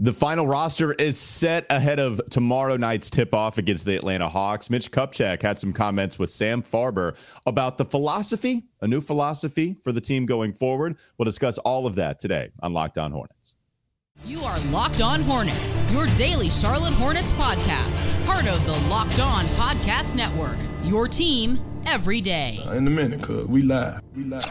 The final roster is set ahead of tomorrow night's tip off against the Atlanta Hawks. Mitch Kupchak had some comments with Sam Farber about the philosophy, a new philosophy for the team going forward. We'll discuss all of that today on Locked On Hornets. You are Locked On Hornets, your daily Charlotte Hornets podcast, part of the Locked On Podcast Network. Your team every day. Uh, in a minute, cuz we live. We live.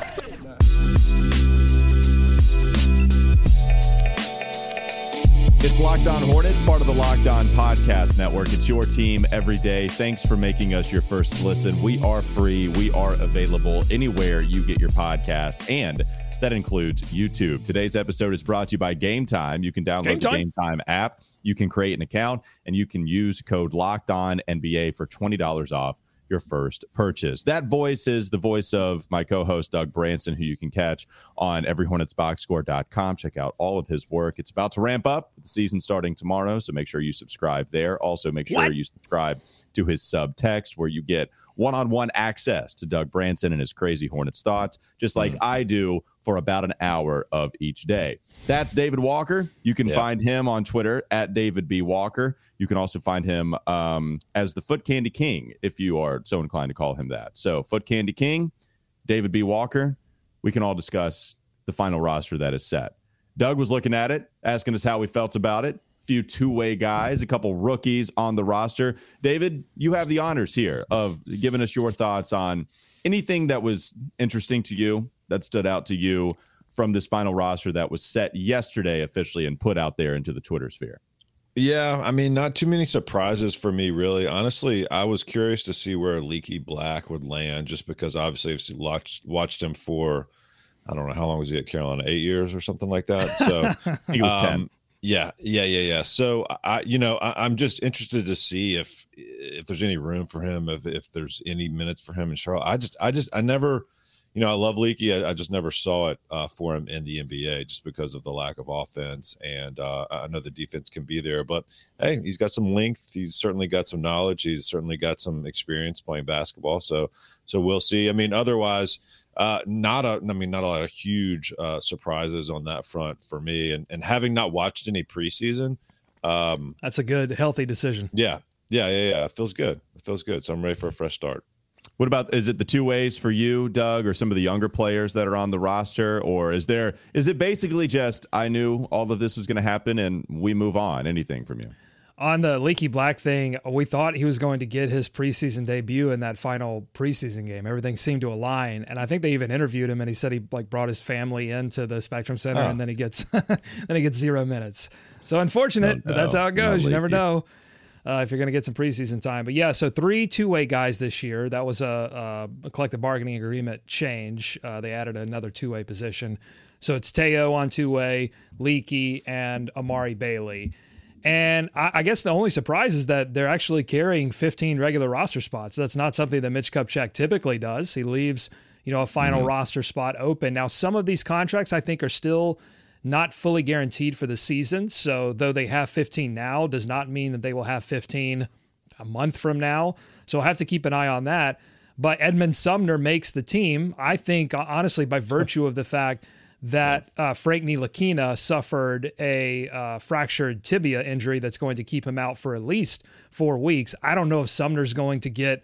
It's Locked On Hornets, part of the Locked On Podcast Network. It's your team every day. Thanks for making us your first listen. We are free. We are available anywhere you get your podcast, and that includes YouTube. Today's episode is brought to you by Game Time. You can download Game the Game Time app. You can create an account, and you can use code Locked On NBA for twenty dollars off your first purchase. That voice is the voice of my co-host Doug Branson, who you can catch on everyhornetsboxscore.com. Check out all of his work. It's about to ramp up. The season starting tomorrow, so make sure you subscribe there. Also, make sure what? you subscribe to his subtext where you get one-on-one access to Doug Branson and his crazy Hornets thoughts, just like mm. I do for about an hour of each day. That's David Walker. You can find him on Twitter at David B. Walker. You can also find him um, as the Foot Candy King, if you are so inclined to call him that. So, Foot Candy King, David B. Walker. We can all discuss the final roster that is set. Doug was looking at it, asking us how we felt about it. A few two way guys, a couple rookies on the roster. David, you have the honors here of giving us your thoughts on anything that was interesting to you, that stood out to you from this final roster that was set yesterday officially and put out there into the Twitter sphere? Yeah, I mean, not too many surprises for me, really. Honestly, I was curious to see where Leaky Black would land, just because obviously I've watched watched him for I don't know how long was he at Carolina, eight years or something like that. So he was um, ten. Yeah, yeah, yeah, yeah. So I, you know, I, am just interested to see if if there's any room for him, if if there's any minutes for him in Charlotte. I just, I just, I never you know, I love Leaky. I, I just never saw it uh, for him in the NBA just because of the lack of offense. And uh, I know the defense can be there, but hey, he's got some length. He's certainly got some knowledge. He's certainly got some experience playing basketball. So, so we'll see. I mean, otherwise, uh, not a, I mean, not a lot of huge uh, surprises on that front for me. And and having not watched any preseason, um, that's a good, healthy decision. Yeah, yeah, yeah, yeah. It feels good. It feels good. So I'm ready for a fresh start. What about is it the two ways for you, Doug, or some of the younger players that are on the roster, or is there is it basically just I knew all of this was going to happen and we move on? Anything from you? On the Leaky Black thing, we thought he was going to get his preseason debut in that final preseason game. Everything seemed to align, and I think they even interviewed him, and he said he like brought his family into the Spectrum Center, oh. and then he gets then he gets zero minutes. So unfortunate, no, but that's how it goes. You never know uh, if you're going to get some preseason time. But yeah, so three two way guys this year. That was a, a collective bargaining agreement change. Uh, they added another two way position. So it's Theo on two way, Leaky, and Amari Bailey. And I, I, guess the only surprise is that they're actually carrying 15 regular roster spots. That's not something that Mitch Kupchak typically does. He leaves, you know, a final mm-hmm. roster spot open. Now, some of these contracts I think are still not fully guaranteed for the season. So, though they have 15 now, does not mean that they will have 15 a month from now. So, I'll have to keep an eye on that. But Edmund Sumner makes the team, I think, honestly, by virtue of the fact that uh, Frank Ntilikina suffered a uh, fractured tibia injury that's going to keep him out for at least four weeks. I don't know if Sumner's going to get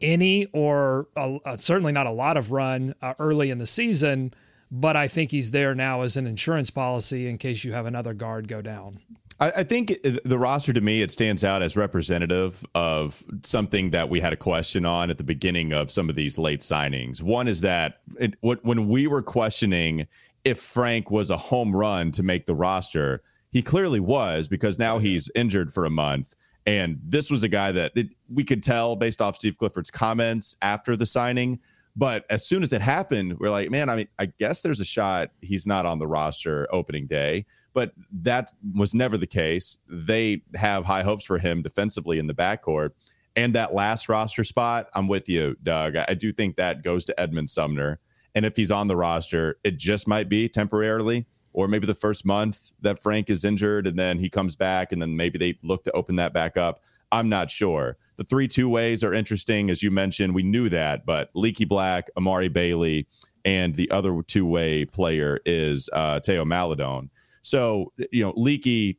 any or a, a, certainly not a lot of run uh, early in the season but I think he's there now as an insurance policy in case you have another guard go down. I, think the roster to me it stands out as representative of something that we had a question on at the beginning of some of these late signings. One is that it, when we were questioning if Frank was a home run to make the roster, he clearly was because now he's injured for a month. And this was a guy that it, we could tell based off Steve Clifford's comments after the signing but as soon as it happened, we're like, man, I mean, I guess there's a shot he's not on the roster opening day, but that was never the case. They have high hopes for him defensively in the backcourt. And that last roster spot, I'm with you, Doug. I do think that goes to Edmund Sumner. And if he's on the roster, it just might be temporarily, or maybe the first month that Frank is injured and then he comes back and then maybe they look to open that back up. I'm not sure. The three two ways are interesting, as you mentioned. We knew that, but Leaky Black, Amari Bailey, and the other two way player is uh, Theo Maledon. So, you know, Leaky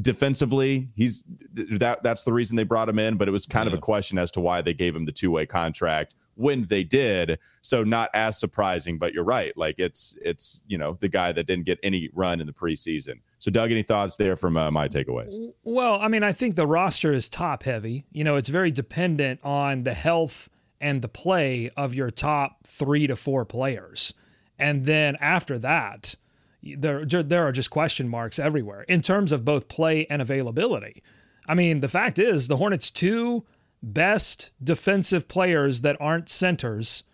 defensively, he's that that's the reason they brought him in, but it was kind yeah. of a question as to why they gave him the two-way contract when they did. So not as surprising, but you're right. Like it's it's, you know, the guy that didn't get any run in the preseason. So Doug, any thoughts there from uh, my takeaways? Well, I mean, I think the roster is top heavy. You know, it's very dependent on the health and the play of your top 3 to 4 players. And then after that, there there are just question marks everywhere in terms of both play and availability. I mean, the fact is the Hornets' two best defensive players that aren't centers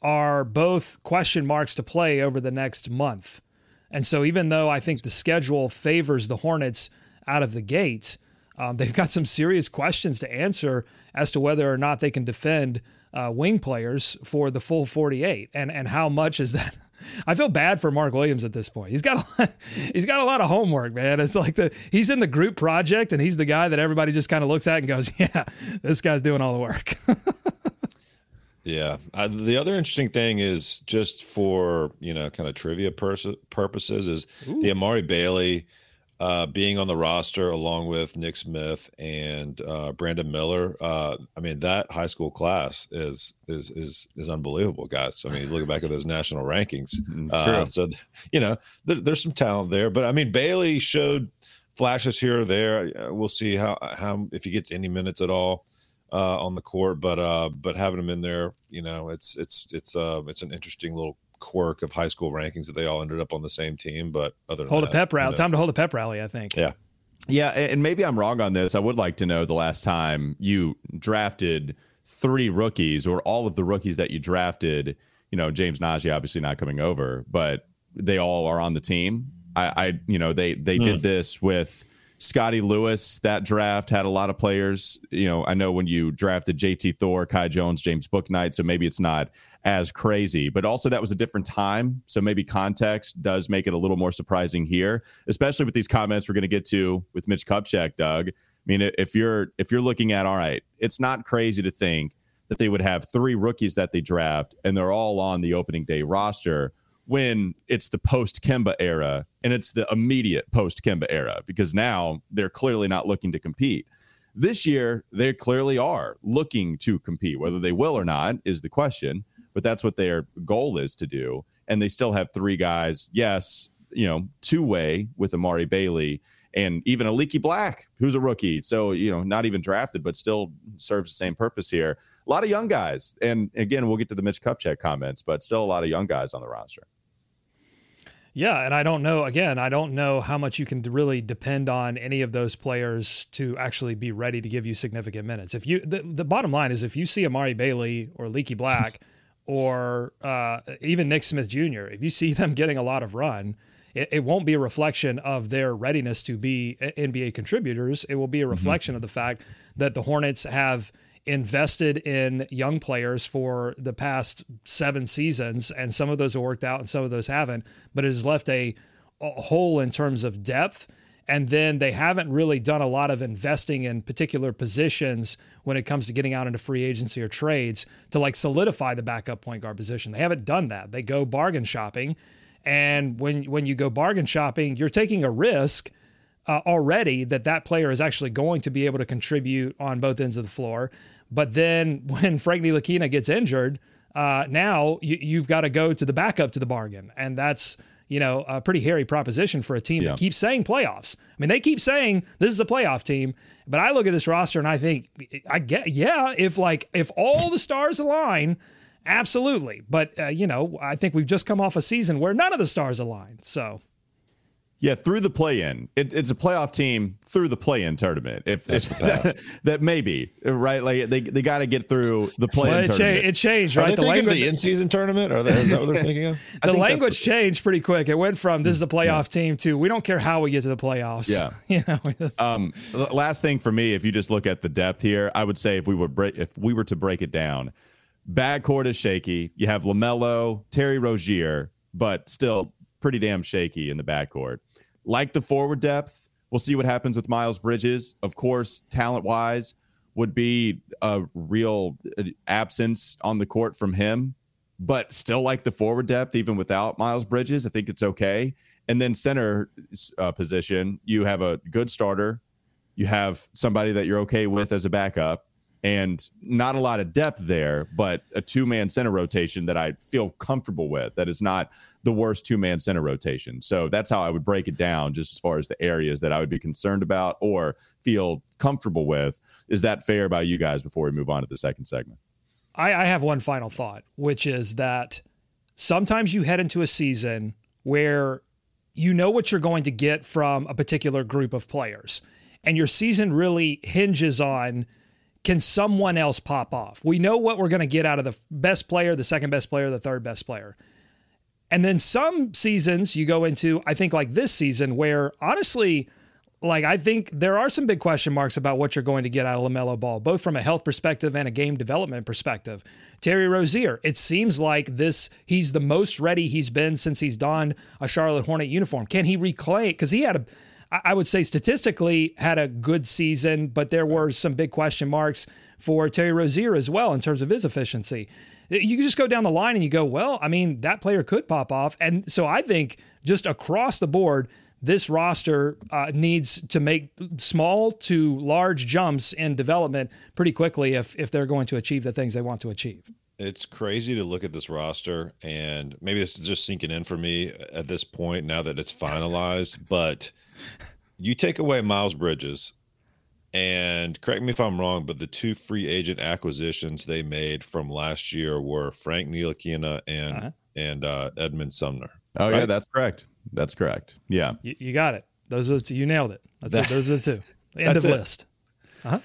are both question marks to play over the next month. And so, even though I think the schedule favors the Hornets out of the gates, um, they've got some serious questions to answer as to whether or not they can defend uh, wing players for the full 48. And, and how much is that? I feel bad for Mark Williams at this point. He's got a lot, he's got a lot of homework, man. It's like the he's in the group project and he's the guy that everybody just kind of looks at and goes, "Yeah, this guy's doing all the work." Yeah. Uh, the other interesting thing is just for, you know, kind of trivia pers- purposes is Ooh. the Amari Bailey uh, being on the roster along with Nick Smith and uh, Brandon Miller. Uh, I mean, that high school class is is is is unbelievable, guys. I mean, looking back at those national rankings, uh, so you know there, there's some talent there. But I mean, Bailey showed flashes here or there. Uh, we'll see how how if he gets any minutes at all. Uh, on the court, but but having him in there, you know, it's it's it's uh it's an interesting little quirk of high school rankings that they all ended up on the same team. But other hold that, a pep rally. You know. Time to hold a pep rally. I think. Yeah. Yeah, and maybe I'm wrong on this. I would like to know the last time you drafted three rookies or all of the rookies that you drafted. You know, James Nnaji obviously not coming over, but they all are on the team. I, I you know, they they mm. did this with Scottie Lewis, that draft had a lot of players. You know, I know when you drafted JT Thor, Kai Jones, James Bouknight, so maybe it's not as crazy, but also that was a different time. So maybe context does make it a little more surprising here, especially with these comments we're going to get to with Mitch Kupchak, Doug. I mean, if you're if you're looking at all right, it's not crazy to think that they would have three rookies that they draft and they're all on the opening day roster when it's the post Kemba era and it's the immediate post Kemba era because now they're clearly not looking to compete. This year, they clearly are looking to compete. Whether they will or not is the question, but that's what their goal is to do. And they still have three guys, yes, you know, two way with Amari Bailey and even a Leaky Black, who's a rookie. So, you know, not even drafted, but still serves the same purpose here. A lot of young guys. And again, we'll get to the Mitch Kupchak comments, but still a lot of young guys on the roster. Yeah, and I don't know. Again, I don't know how much you can really depend on any of those players to actually be ready to give you significant minutes. If you, the, the bottom line is, if you see Amari Bailey or Leaky Black, or uh, even Nick Smith Jr., if you see them getting a lot of run, it, it, won't be a reflection of their readiness to be NBA contributors. It will be a mm-hmm. reflection mm-hmm. of the fact that the Hornets have invested in young players for the past seven seasons, and some of those have worked out and some of those haven't, but it has left a, a hole in terms of depth. And then they haven't really done a lot of investing in particular positions when it comes to getting out into free agency or trades to like solidify the backup point guard position. They haven't done that. They go bargain shopping. And when when you go bargain shopping, you're taking a risk uh, already that that player is actually going to be able to contribute on both ends of the floor. But then when Frank Ntilikina gets injured, uh, now you, have got to go to the backup to the bargain, and that's you know a pretty hairy proposition for a team yeah. that keeps saying playoffs. I mean, they keep saying this is a playoff team, but I look at this roster and I think I get yeah, if like if all the stars align. Absolutely. But, uh, you know, I think we've just come off a season where none of the stars aligned. So yeah, through the play-in, it, it's a playoff team through the play-in tournament. If that, that maybe right, like they, they got to get through the play-in well, it tournament. Cha- it changed, right? the language, the in-season tournament, or is that what they're thinking of? the language changed pretty quick. It went from this is a playoff yeah. team to we don't care how we get to the playoffs. Yeah, you know. um, last thing for me, if you just look at the depth here, I would say if we would break, if we were to break it down, backcourt is shaky. You have Lamelo, Terry Rozier, but still pretty damn shaky in the backcourt like the forward depth. We'll see what happens with Miles Bridges. Of course, talent wise, would be a real uh, absence on the court from him, but still like the forward depth, even without Miles Bridges. I think it's okay. and then center uh, position, you have a good starter, you have somebody that you're okay with as a backup, and not a lot of depth there, but a two man center rotation that I feel comfortable with. That is not the worst two man center rotation. So that's how I would break it down, just as far as the areas that I would be concerned about or feel comfortable with. Is that fair by you guys before we move on to the second segment? I, I have one final thought, which is that sometimes you head into a season where you know what you're going to get from a particular group of players. And your season really hinges on can someone else pop off? We know what we're going to get out of the best player, the second best player, the third best player. And then some seasons you go into, I think like this season, where honestly, like I think there are some big question marks about what you're going to get out of LaMelo Ball, both from a health perspective and a game development perspective. Terry Rozier, it seems like this he's the most ready he's been since he's donned a Charlotte Hornet uniform. Can he reclaim because he had a I would say statistically had a good season, but there were some big question marks for Terry Rozier as well in terms of his efficiency. You just go down the line and you go, well, I mean, that player could pop off. And so I think just across the board, this roster uh, needs to make small to large jumps in development pretty quickly if, if they're going to achieve the things they want to achieve. It's crazy to look at this roster, and maybe this is just sinking in for me at this point now that it's finalized, but you take away Miles Bridges, and correct me if I'm wrong, but the two free agent acquisitions they made from last year were Frank Ntilikina and uh-huh. and uh, Edmund Sumner. Oh right? yeah, that's correct. That's correct. Yeah, you, you got it. Those are the two. You nailed it. That's that, it. Those are the two. End of it. list. Uh-huh.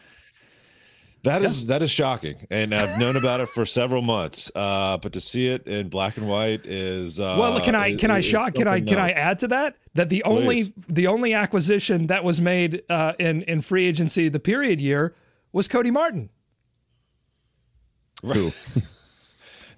That yeah. is that is shocking, and I've known about it for several months. Uh, but to see it in black and white is uh, well. Can I can I shock? Can I can I add to that that the Please. only the only acquisition that was made uh, in in free agency the period year was Cody Martin. Right.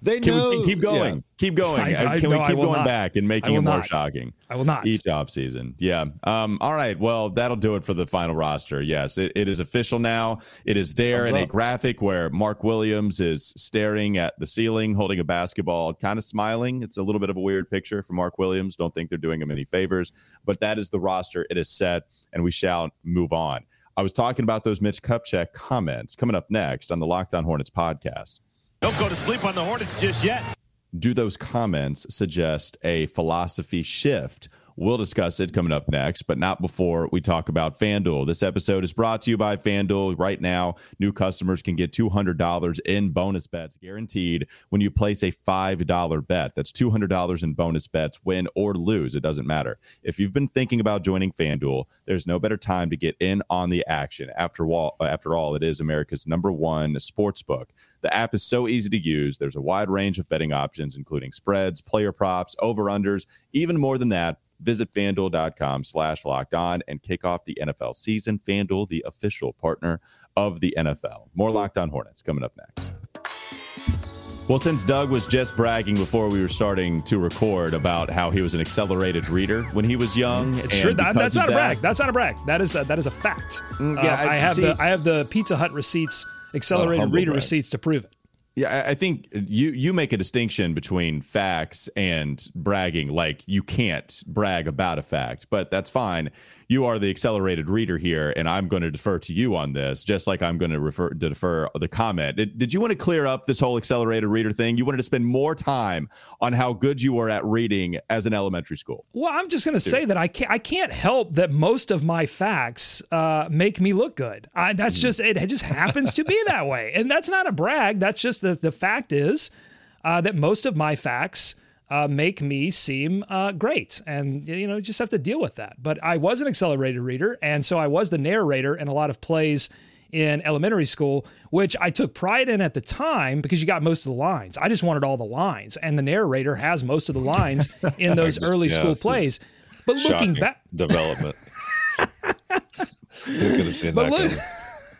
They can know. We, keep going. Yeah. Keep going. I, I, can no, we keep going not. back and making it more not. shocking? I will not. Each off season. Yeah. Um, all right. Well, that'll do it for the final roster. Yes, it, it is official now. It is there in a graphic where Mark Williams is staring at the ceiling, holding a basketball, kind of smiling. It's a little bit of a weird picture for Mark Williams. Don't think they're doing him any favors, but that is the roster. It is set, and we shall move on. I was talking about those Mitch Kupchak comments coming up next on the Locked On Hornets podcast. Don't go to sleep on the Hornets just yet. Do those comments suggest a philosophy shift We'll discuss it coming up next, but not before we talk about FanDuel. This episode is brought to you by FanDuel. Right now, new customers can get $200 in bonus bets guaranteed when you place a $5 bet. That's $200 in bonus bets, win or lose. It doesn't matter. If you've been thinking about joining FanDuel, there's no better time to get in on the action. After all, after all, it is America's number one sports book. The app is so easy to use. There's a wide range of betting options, including spreads, player props, over-unders, even more than that Visit fanduel.com slash locked on and kick off the NFL season. FanDuel, the official partner of the NFL. More locked on Hornets coming up next. Well, since Doug was just bragging before we were starting to record about how he was an accelerated reader when he was young, it's true. That, that's not that, a brag. That's not a brag. That is a, that is a fact. Mm, yeah, uh, I, I, have see, the I have the Pizza Hut receipts, accelerated reader brag. receipts to prove it. Yeah, I think you you make a distinction between facts and bragging. Like you can't brag about a fact, but that's fine you are the accelerated reader here, and I'm going to defer to you on this, just like I'm going to refer to defer the comment. Did, did you want to clear up this whole accelerated reader thing? You wanted to spend more time on how good you were at reading as an elementary school. Well, I'm just going to say that I can't I can't help that most of my facts uh, make me look good. I, that's mm. just it. It just happens to be that way, and that's not a brag. That's just the the fact is uh, that most of my facts uh, make me seem uh, great. And, you know, you just have to deal with that. But I was an accelerated reader. And so I was the narrator in a lot of plays in elementary school, which I took pride in at the time because you got most of the lines. I just wanted all the lines. And the narrator has most of the lines in those just, early yeah, school plays. But looking back, development. could have seen but look,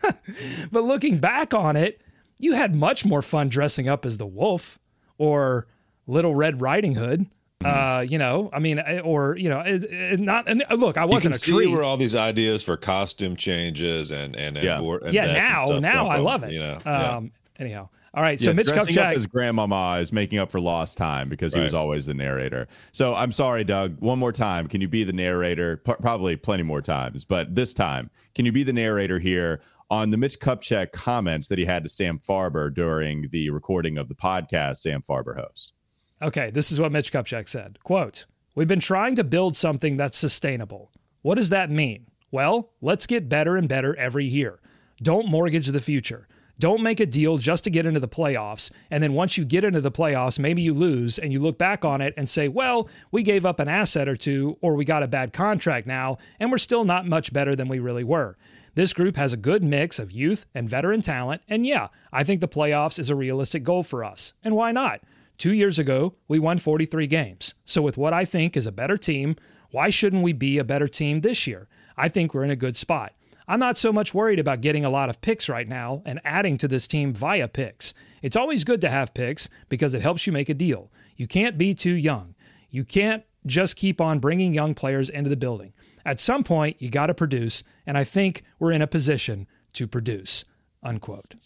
but looking back on it, you had much more fun dressing up as the wolf or Little Red Riding Hood. Uh, you know, I mean, eh, or you know, it, it not. And look, I wasn't you can a tree. See where all these ideas for costume changes and and, and yeah, board, and yeah. Now, now I love it. You know, um, yeah. anyhow. All right, so yeah, Mitch dressing up Kupchak. as grandmama is making up for lost time because he was always the narrator. So I'm sorry, Doug. One more time, can you be the narrator? P- probably plenty more times, but this time, can you be the narrator here on the Mitch Kupchak comments that he had to Sam Farber during the recording of the podcast Sam Farber host? Okay, this is what Mitch Kupchak said. Quote, We've been trying to build something that's sustainable. What does that mean? Well, let's get better and better every year. Don't mortgage the future. Don't make a deal just to get into the playoffs. And then once you get into the playoffs, maybe you lose and you look back on it and say, well, we gave up an asset or two, or we got a bad contract now, and we're still not much better than we really were. This group has a good mix of youth and veteran talent. And yeah, I think the playoffs is a realistic goal for us. And why not? Two years ago, we won 43 games. So, with what I think is a better team, why shouldn't we be a better team this year? I think we're in a good spot. I'm not so much worried about getting a lot of picks right now and adding to this team via picks. It's always good to have picks because it helps you make a deal. You can't be too young. You can't just keep on bringing young players into the building. At some point, you got to produce, and I think we're in a position to produce. Unquote.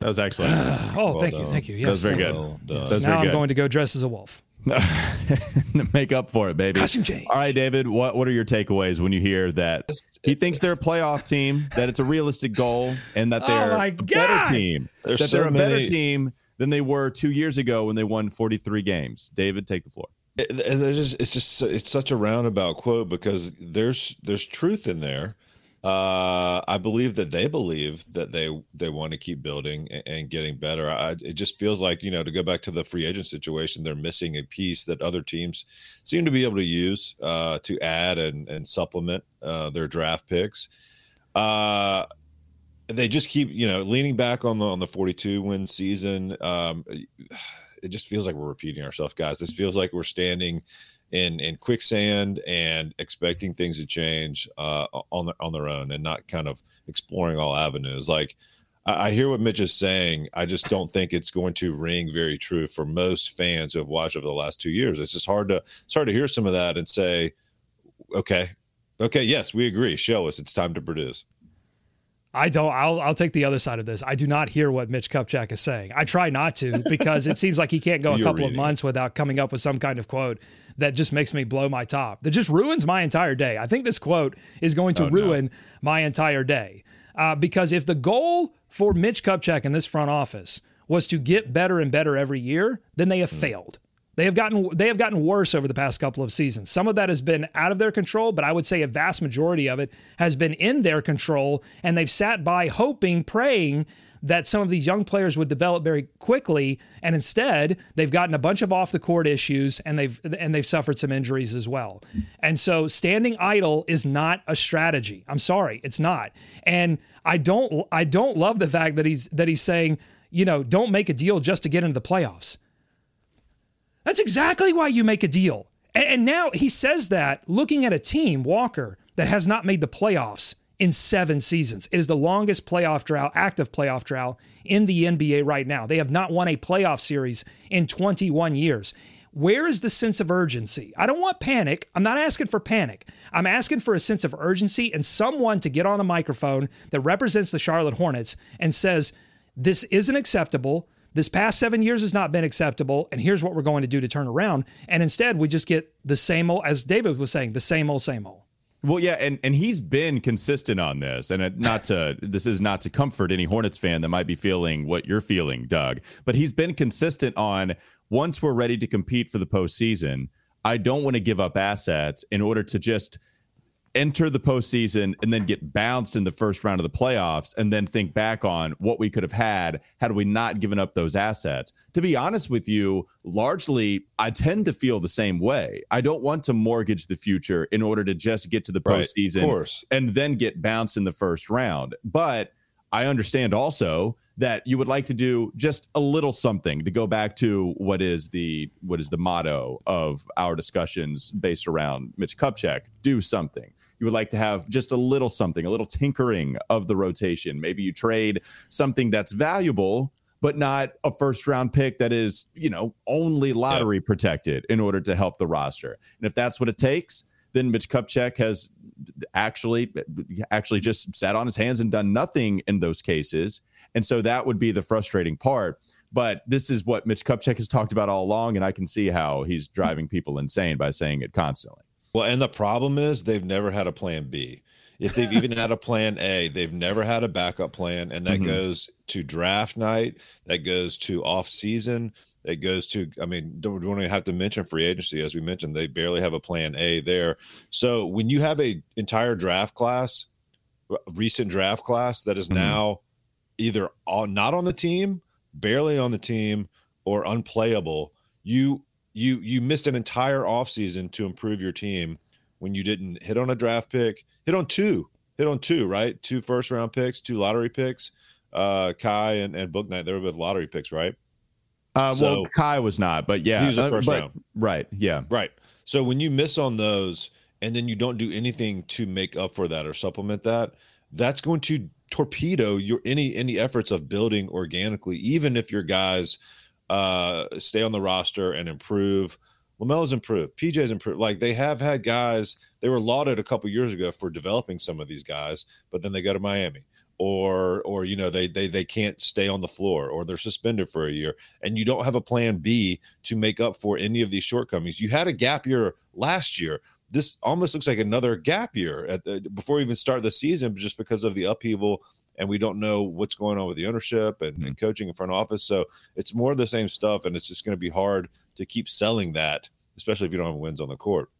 That was excellent. Oh, thank you, thank you. Yes, that was very good. you. Well done. That was now very I'm good. going to go dress as a wolf. Make up for it, baby. Costume change. All right, David. What what are your takeaways when you hear that he thinks they're a playoff team, that it's a realistic goal, and that oh they're Oh a better team, There's that they're so a better team than they were two years ago when they won 43 games. David, take the floor. It- it- it's just it's just it's such a roundabout quote because there's there's truth in there. Uh, I believe that they believe that they they want to keep building and, and getting better. I, it just feels like you know to go back to the free agent situation, they're missing a piece that other teams seem to be able to use uh, to add and and supplement uh, their draft picks. Uh, they just keep you know leaning back on the on the 42 win season. Um, it just feels like we're repeating ourselves, guys. This feels like we're standing in in quicksand and expecting things to change uh, on their on their own and not kind of exploring all avenues. Like I, I hear what Mitch is saying. I just don't think it's going to ring very true for most fans who have watched over the last two years. It's just hard to it's hard to hear some of that and say, okay, okay, yes, we agree. Show us. It's time to produce. I don't. I'll, I'll take the other side of this. I do not hear what Mitch Kupchak is saying. I try not to because it seems like he can't go a You're couple of months without coming up with some kind of quote that just makes me blow my top. That just ruins my entire day. I think this quote is going to Oh, no. ruin my entire day uh, because if the goal for Mitch Kupchak in this front office was to get better and better every year, then they have Hmm. failed. They have gotten they have gotten worse over the past couple of seasons. Some of that has been out of their control, but I would say a vast majority of it has been in their control, and they've sat by hoping, praying that some of these young players would develop very quickly, and instead they've gotten a bunch of off the court issues, and they've and they've suffered some injuries as well. And so standing idle is not a strategy. I'm sorry, it's not. And I don't I don't love the fact that he's that he's saying, you know, don't make a deal just to get into the playoffs. That's exactly why you make a deal. And, now he says that looking at a team, Walker, that has not made the playoffs in seven seasons. It is the longest playoff drought, active playoff drought in the NBA right now. They have not won a playoff series in 21 years. Where is the sense of urgency? I don't want panic. I'm not asking for panic. I'm asking for a sense of urgency and someone to get on a microphone that represents the Charlotte Hornets and says, This isn't acceptable. This past seven years has not been acceptable, and here's what we're going to do to turn around. And instead, we just get the same old, as David was saying, the same old, same old. Well, yeah, and and he's been consistent on this, and not to this is not to comfort any Hornets fan that might be feeling what you're feeling, Doug. But he's been consistent on once we're ready to compete for the postseason, I don't want to give up assets in order to just enter the postseason and then get bounced in the first round of the playoffs and then think back on what we could have had had we not given up those assets. To be honest with you, largely I tend to feel the same way. I don't want to mortgage the future in order to just get to the Right, postseason and then get bounced in the first round. But I understand also that you would like to do just a little something to go back to what is the what is the motto of our discussions based around Mitch Kupchak, do something. You would like to have just a little something, a little tinkering of the rotation. Maybe you trade something that's valuable but not a first round pick that is, you know, only lottery protected in order to help the roster. And if that's what it takes, then Mitch Kupchak has actually actually just sat on his hands and done nothing in those cases. And so that would be the frustrating part. But this is what Mitch Kupchak has talked about all along, and I can see how he's driving people insane by saying it constantly. Well, and the problem is they've never had a plan B. If they've even had a plan A, they've never had a backup plan, and that mm-hmm. goes to draft night, that goes to off season, that goes to. I mean, don't, don't even have to mention free agency, as we mentioned, they barely have a plan A there. So when you have a entire draft class, recent draft class that is mm-hmm. now either all, not on the team barely on the team or unplayable, you you you missed an entire offseason to improve your team when you didn't hit on a draft pick, hit on two, hit on two, right? Two first round picks, two lottery picks. Uh Kai and, and Bouknight, they were both lottery picks, right? Uh, so, well, Kai was not, but yeah, he was the uh, first but, round. Right, yeah, right. So when you miss on those, and then you don't do anything to make up for that or supplement that, that's going to torpedo your any any efforts of building organically, even if your guys uh, stay on the roster and improve. LaMelo's improved, PJ's improved. Like they have had guys, they were lauded a couple years ago for developing some of these guys, but then they go to Miami or or you know they they they can't stay on the floor or they're suspended for a year and you don't have a plan B to make up for any of these shortcomings. You had a gap year last year this almost looks like another gap year at the, before we even start the season, just because of the upheaval and we don't know what's going on with the ownership and, mm-hmm. and coaching in front office. So it's more of the same stuff, and it's just going to be hard to keep selling that, especially if you don't have wins on the court.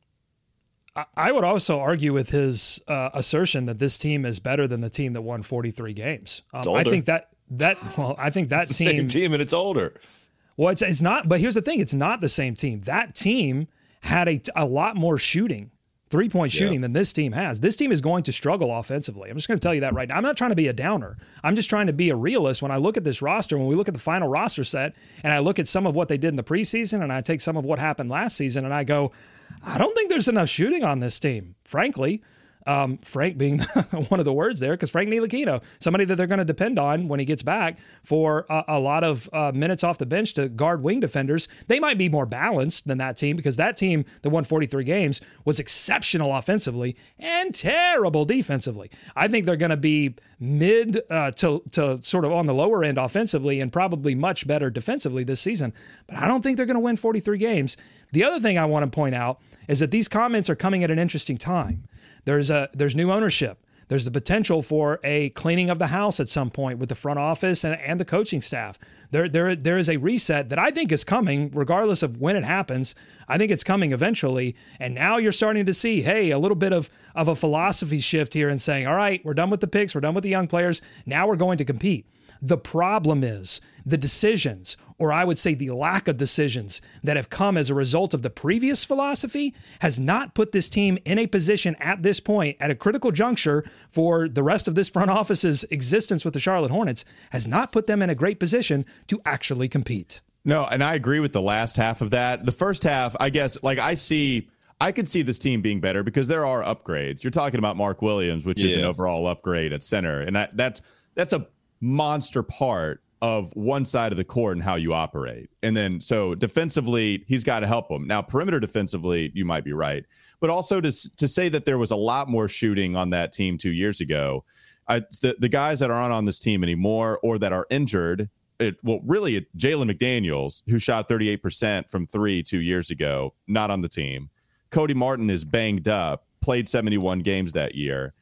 I would also argue with his uh, assertion that this team is better than the team that won 43 games. Um, I think that that well, I think that team same team and it's older. Well, it's, it's not. But here's the thing: it's not the same team. That team had a, a lot more shooting, three point shooting yeah. than this team has. This team is going to struggle offensively. I'm just going to tell you that right now. I'm not trying to be a downer. I'm just trying to be a realist. When I look at this roster, when we look at the final roster set, and I look at some of what they did in the preseason, and I take some of what happened last season, and I go, I don't think there's enough shooting on this team, frankly. Um, Frank being one of the words there, because Frank Ntilikina, somebody that they're going to depend on when he gets back for a, a lot of uh, minutes off the bench to guard wing defenders. They might be more balanced than that team because that team that won 43 games was exceptional offensively and terrible defensively. I think they're going to be mid uh, to, to sort of on the lower end offensively and probably much better defensively this season, but I don't think they're going to win 43 games. The other thing I want to point out is that these comments are coming at an interesting time. There's a there's new ownership. There's the potential for a cleaning of the house at some point with the front office and, and the coaching staff. There, there, there is a reset that I think is coming, regardless of when it happens. I think it's coming eventually. And now you're starting to see, hey, a little bit of, of a philosophy shift here and saying, all right, we're done with the picks, we're done with the young players. Now we're going to compete. The problem is the decisions or I would say the lack of decisions that have come as a result of the previous philosophy, has not put this team in a position at this point, at a critical juncture for the rest of this front office's existence with the Charlotte Hornets, has not put them in a great position to actually compete. No, and I agree with the last half of that. The first half, I guess, like I see. I could see this team being better because there are upgrades. You're talking about Mark Williams, which yeah. is an overall upgrade at center, and that, that's that's a monster part of one side of the court and how you operate. And then so defensively, he's got to help them. Now, perimeter defensively, you might be right. But also to, to say that there was a lot more shooting on that team two years ago, I, the, the guys that aren't on this team anymore or that are injured, it, well, really, Jalen McDaniels, who shot 38% from three two years ago, not on the team. Cody Martin is banged up, played 71 games that year.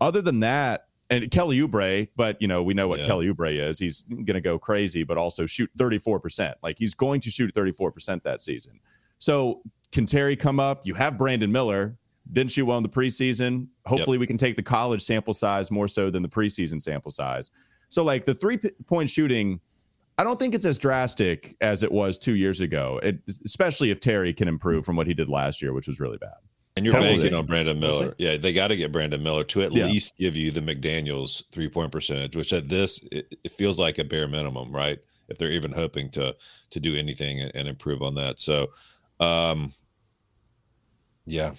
Other than that, and Kelly Oubre, but you know, we know what yeah. Kelly Oubre is. He's going to go crazy, but also shoot 34%. Like he's going to shoot 34% that season. So can Terry come up? You have Brandon Miller. Didn't shoot well in the preseason. Hopefully, yep. we can take the college sample size more so than the preseason sample size. So, like the three point shooting, I don't think it's as drastic as it was two years ago, it, especially if Terry can improve from what he did last year, which was really bad. And you're banking on Brandon Miller. Yeah, they got to get Brandon Miller to at yeah. least give you the McDaniels three point percentage, which at this it, it, feels like a bare minimum, right? If they're even hoping to to do anything and, and improve on that. So, um, yeah,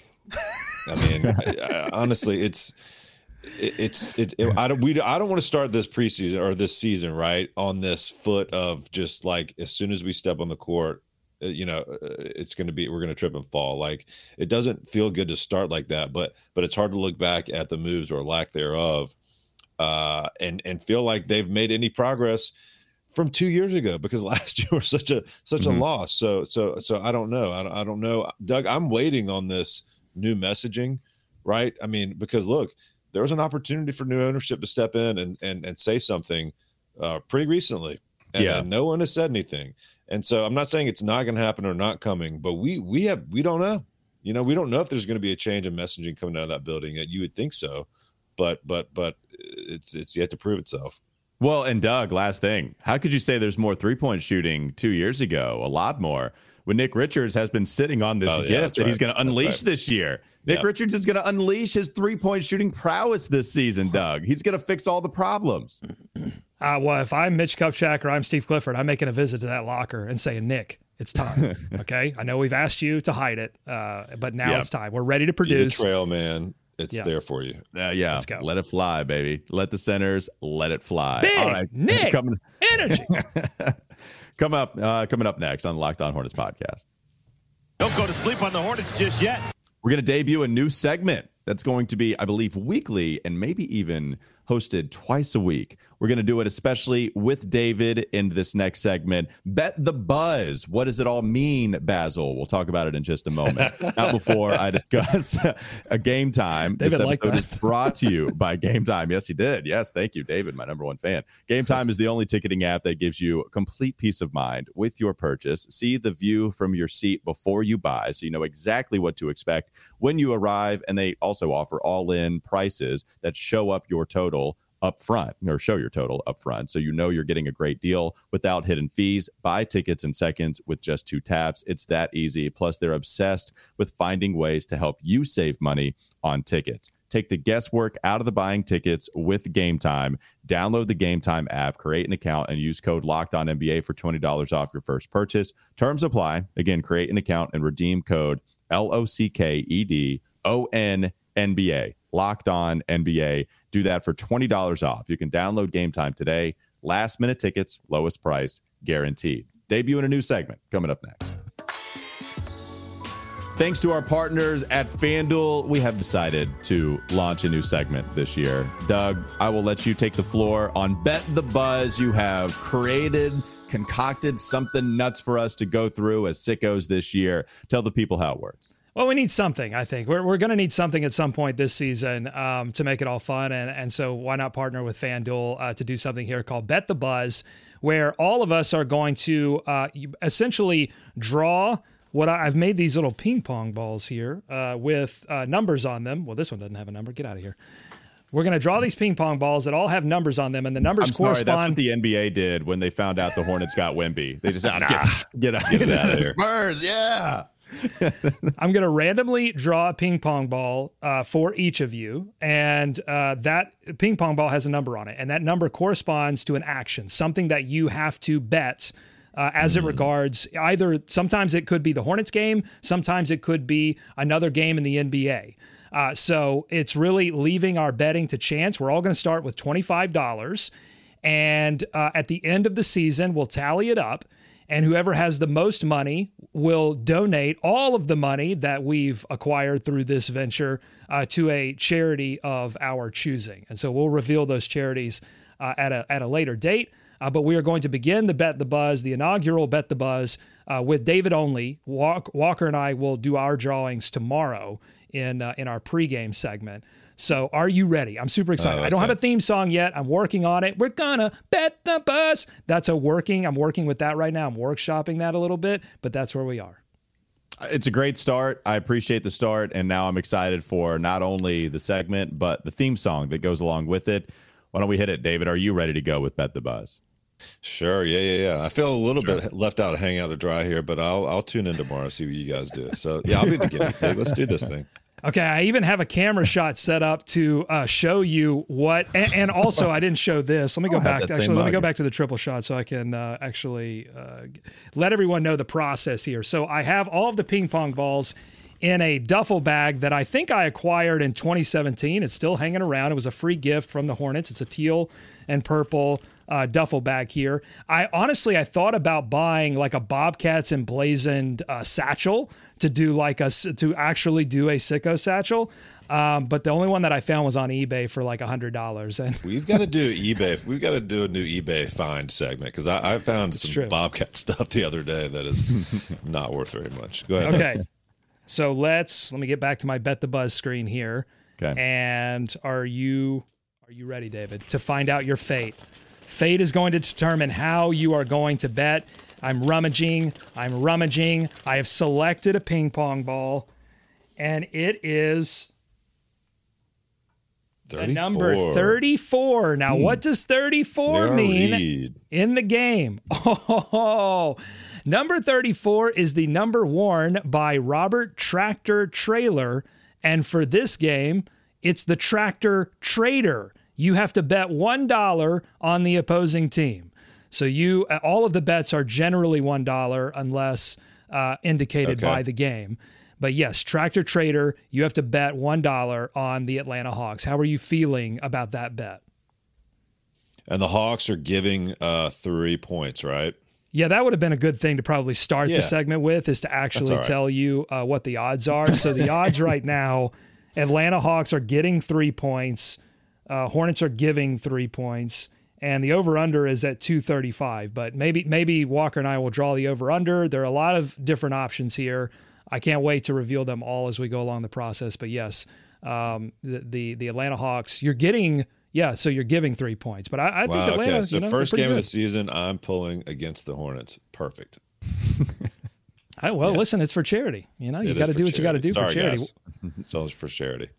I mean, I, I, honestly, it's it, it's it, it, I don't we I don't want to start this preseason or this season right on this foot of just like as soon as we step on the court you know, uh, it's going to be we're going to trip and fall. Like it doesn't feel good to start like that, but but it's hard to look back at the moves or lack thereof, uh, and and feel like they've made any progress from two years ago because last year was such a such mm-hmm. a loss. So so so I don't know. I don't, I don't know, Doug. I'm waiting on this new messaging, right? I mean, because look, there was an opportunity for new ownership to step in and and and say something uh, pretty recently, and, yeah. and no one has said anything. And so I'm not saying it's not going to happen or not coming, but we we have we don't know. You know, we don't know if there's going to be a change in messaging coming out of that building. That you would think so, but but but it's it's yet to prove itself. Well, and Doug, last thing, how could you say there's more three point shooting two years ago? A lot more. When Nick Richards has been sitting on this oh, yeah, gift that right. he's going to unleash right. this year. Nick yep. Richards is going to unleash his three point shooting prowess this season, Doug. He's going to fix all the problems. Uh, well, if I'm Mitch Kupchak or I'm Steve Clifford, I'm making a visit to that locker and saying, Nick, it's time. okay. I know we've asked you to hide it, uh, but now yep. it's time. We're ready to produce. the trail man. It's yeah. there for you. Uh, yeah. Let's go. Let it fly, baby. Let the centers let it fly. Big All right. Nick. Coming, energy. Come up, uh, coming up next on the Locked On Hornets podcast. Don't go to sleep on the Hornets just yet. We're going to debut a new segment that's going to be, I believe, weekly and maybe even hosted twice a week. We're going to do it especially with David in this next segment. Bet the buzz. What does it all mean, Basil? We'll talk about it in just a moment. Not before I discuss a game time. David this episode is brought to you by Game Time. Yes, he did. Yes, thank you, David, my number one fan. Game Time is the only ticketing app that gives you complete peace of mind with your purchase. See the view from your seat before you buy, so you know exactly what to expect when you arrive. And they also offer all in prices that show up your total up front or show your total up front so you know you're getting a great deal without hidden fees. Buy tickets in seconds with just two taps. It's that easy. Plus they're obsessed with finding ways to help you save money on tickets. Take the guesswork out of the buying tickets with game time. Download the game time app create an account and use code locked on nba for $20 off your first purchase. Terms apply. Again create an account and redeem code l-o-c-k-e-d-o-n nba locked on NBA. Do that for $20 off. You can download game time today. Last minute tickets, lowest price guaranteed. Debuting a new segment coming up next. Thanks to our partners at FanDuel, we have decided to launch a new segment this year. Doug, I will let you take the floor on Bet the Buzz. You have created, concocted something nuts for us to go through as sickos this year. Tell the people how it works. Well, we need something. I think we're, we're going to need something at some point this season um, to make it all fun, and and so why not partner with FanDuel uh, to do something here called Bet the Buzz, where all of us are going to uh, essentially draw what I, have made these little ping pong balls here uh, with uh, numbers on them. Well, this one doesn't have a number. Get out of here. We're going to draw these ping pong balls that all have numbers on them, and the numbers I'm correspond. Sorry, that's what the NBA did when they found out the Hornets got Wemby. They just ah, get, get, out, get out of here. Spurs, yeah. I'm going to randomly draw a ping pong ball uh, for each of you, and uh, that ping pong ball has a number on it, and that number corresponds to an action, something that you have to bet. Uh, as mm. it hmm. regards either sometimes it could be the Hornets game, sometimes it could be another game in the NBA. Uh, so it's really leaving our betting to chance. We're all going to start with $25. And uh, at the end of the season, we'll tally it up and whoever has the most money will donate all of the money that we've acquired through this venture uh, to a charity of our choosing. And so we'll reveal those charities uh, at, a, at a later date. Uh, but we are going to begin the Bet the Buzz, the inaugural Bet the Buzz, uh, with David only. Walk, Walker and I will do our drawings tomorrow in uh, in our pregame segment. So are you ready? I'm super excited. Oh, okay. I don't have a theme song yet. I'm working on it. We're gonna bet the bus. That's a working. I'm working with that right now. I'm workshopping that a little bit, but that's where we are. It's a great start. I appreciate the start, and now I'm excited for not only the segment but the theme song that goes along with it. Why don't we hit it, David? Are you ready to go with Bet the Buzz? Sure. Yeah, yeah, yeah. I feel a little sure. bit left out, hang out to dry here, but I'll I'll tune in tomorrow see what you guys do. So yeah, I'll be the guinea pig. Let's do this thing. Okay, I even have a camera shot set up to uh, show you what, and, and, also I didn't show this. Let me go oh, back. Actually, let me go back to the triple shot so I can uh, actually uh, let everyone know the process here. So I have all of the ping pong balls in a duffel bag that I think I acquired in 2017. It's still hanging around. It was a free gift from the Hornets. It's a teal and purple uh, duffel bag here. I honestly, I thought about buying like a Bobcats emblazoned uh, satchel to do like a to actually do a sicko satchel. Um, but the only one that I found was on eBay for like a hundred dollars. And we've got to do eBay. We've got to do a new eBay find segment because I, I, found some true. Bobcat stuff the other day that is not worth very much. Go ahead. Okay, so let's let me get back to my bet the buzz screen here. Okay, and are you are you ready, David, to find out your fate? Fate is going to determine how you are going to bet. I'm rummaging. I'm rummaging. I have selected a ping pong ball, and it is 34. number 34. Now, what does 34 hmm. mean lead. in the game? Oh, number 34 is the number worn by Robert Tractor Traylor. And for this game, it's the Tractor Trader. You have to bet $1 on the opposing team. So you all of the bets are generally $1 unless uh, indicated okay. by the game. But yes, Tractor Trader, you have to bet $1 on the Atlanta Hawks. How are you feeling about that bet? And the Hawks are giving uh, three points, right? Yeah, that would have been a good thing to probably start yeah. the segment with, is to actually right. tell you uh, what the odds are. So the odds right now, Atlanta Hawks are getting three points, uh, Hornets are giving three points, and the over under is at 235. But maybe maybe Walker and I will draw the over under. There are a lot of different options here. I can't wait to reveal them all as we go along the process. But yes, um, the, the, the Atlanta Hawks, you're getting yeah, so you're giving three points. But I, I wow, think Atlanta. Okay. So you know, first game good. of the season, I'm pulling against the Hornets. Perfect. I, well, yes. listen, it's for charity. You know, you got to do what you got to do Sorry, for charity. Guys. It's always for charity.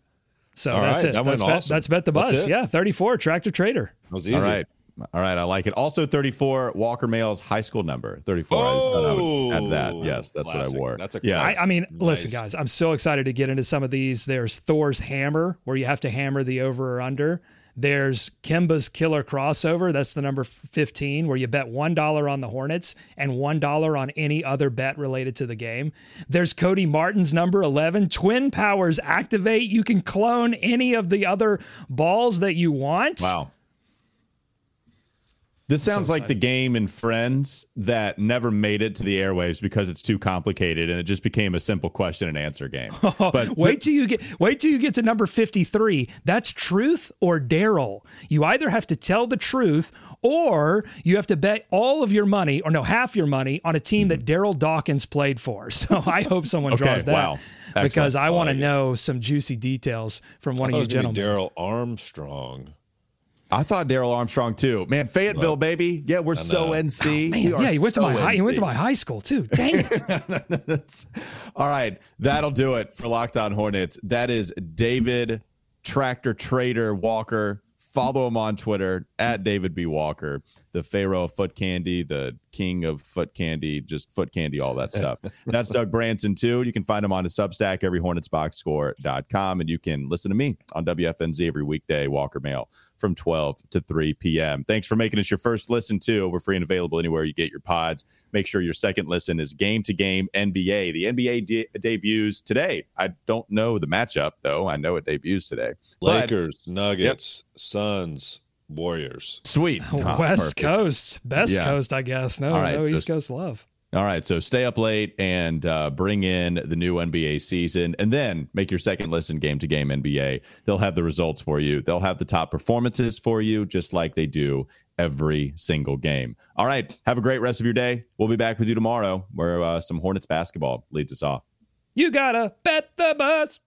So All that's right, it. That that's, bet, awesome. that's bet the buzz. Yeah, 34 tractor trader. That was easy. All right. All right, I like it. Also, 34 Walker Mehl's high school number. 34. Oh, I, I add that. Oh, yes, that's classic. what I wore. That's a yeah. I, I, mean, nice. listen, guys, I'm so excited to get into some of these. There's Thor's hammer, where you have to hammer the over or under. There's Kemba's killer crossover. That's the number 15, where you bet $1 on the Hornets and $1 on any other bet related to the game. There's Cody Martin's number 11. Twin powers activate. You can clone any of the other balls that you want. Wow. This sounds so like the game in Friends that never made it to the airwaves because it's too complicated and it just became a simple question and answer game. But wait till you get wait till you get to number 53. That's truth or Daryl. You either have to tell the truth or you have to bet all of your money or no half your money on a team that mm-hmm. Darryl Dawkins played for. So I hope someone okay, draws that. Wow. Because I want to know some juicy details from one of you gentlemen. Darrell Armstrong. I thought Darrell Armstrong too. Man, Fayetteville, well, baby. Yeah, we're so NC. Oh, man, yeah, he went so to my high, he went to my high school too. Dang it. All right, that'll do it for Locked On Hornets. That is David Tractor Trader Walker. Follow him on Twitter at David B. Walker, the Pharaoh of foot candy, the king of foot candy, just foot candy, all that stuff. That's Doug Branson, too. You can find him on his Substack, everyhornetsboxscore.com, and you can listen to me on WFNZ every weekday, Walker Mehl, from 12 to 3 p.m. Thanks for making us your first listen, too. We're free and available anywhere you get your pods. Make sure your second listen is Game to Game NBA. The NBA de- debuts today. I don't know the matchup, though. I know it debuts today. Lakers, but, Nuggets, yep. Suns, Warriors. Sweet. Oh, West perfect. Coast. Best yeah. Coast, I guess. No, right, no so East Coast love. All right, so stay up late and uh, bring in the new NBA season, and then make your second listen game to game NBA. They'll have the results for you. They'll have the top performances for you, just like they do every single game. All right, have a great rest of your day. We'll be back with you tomorrow, where uh, some Hornets basketball leads us off. You gotta bet the buzz.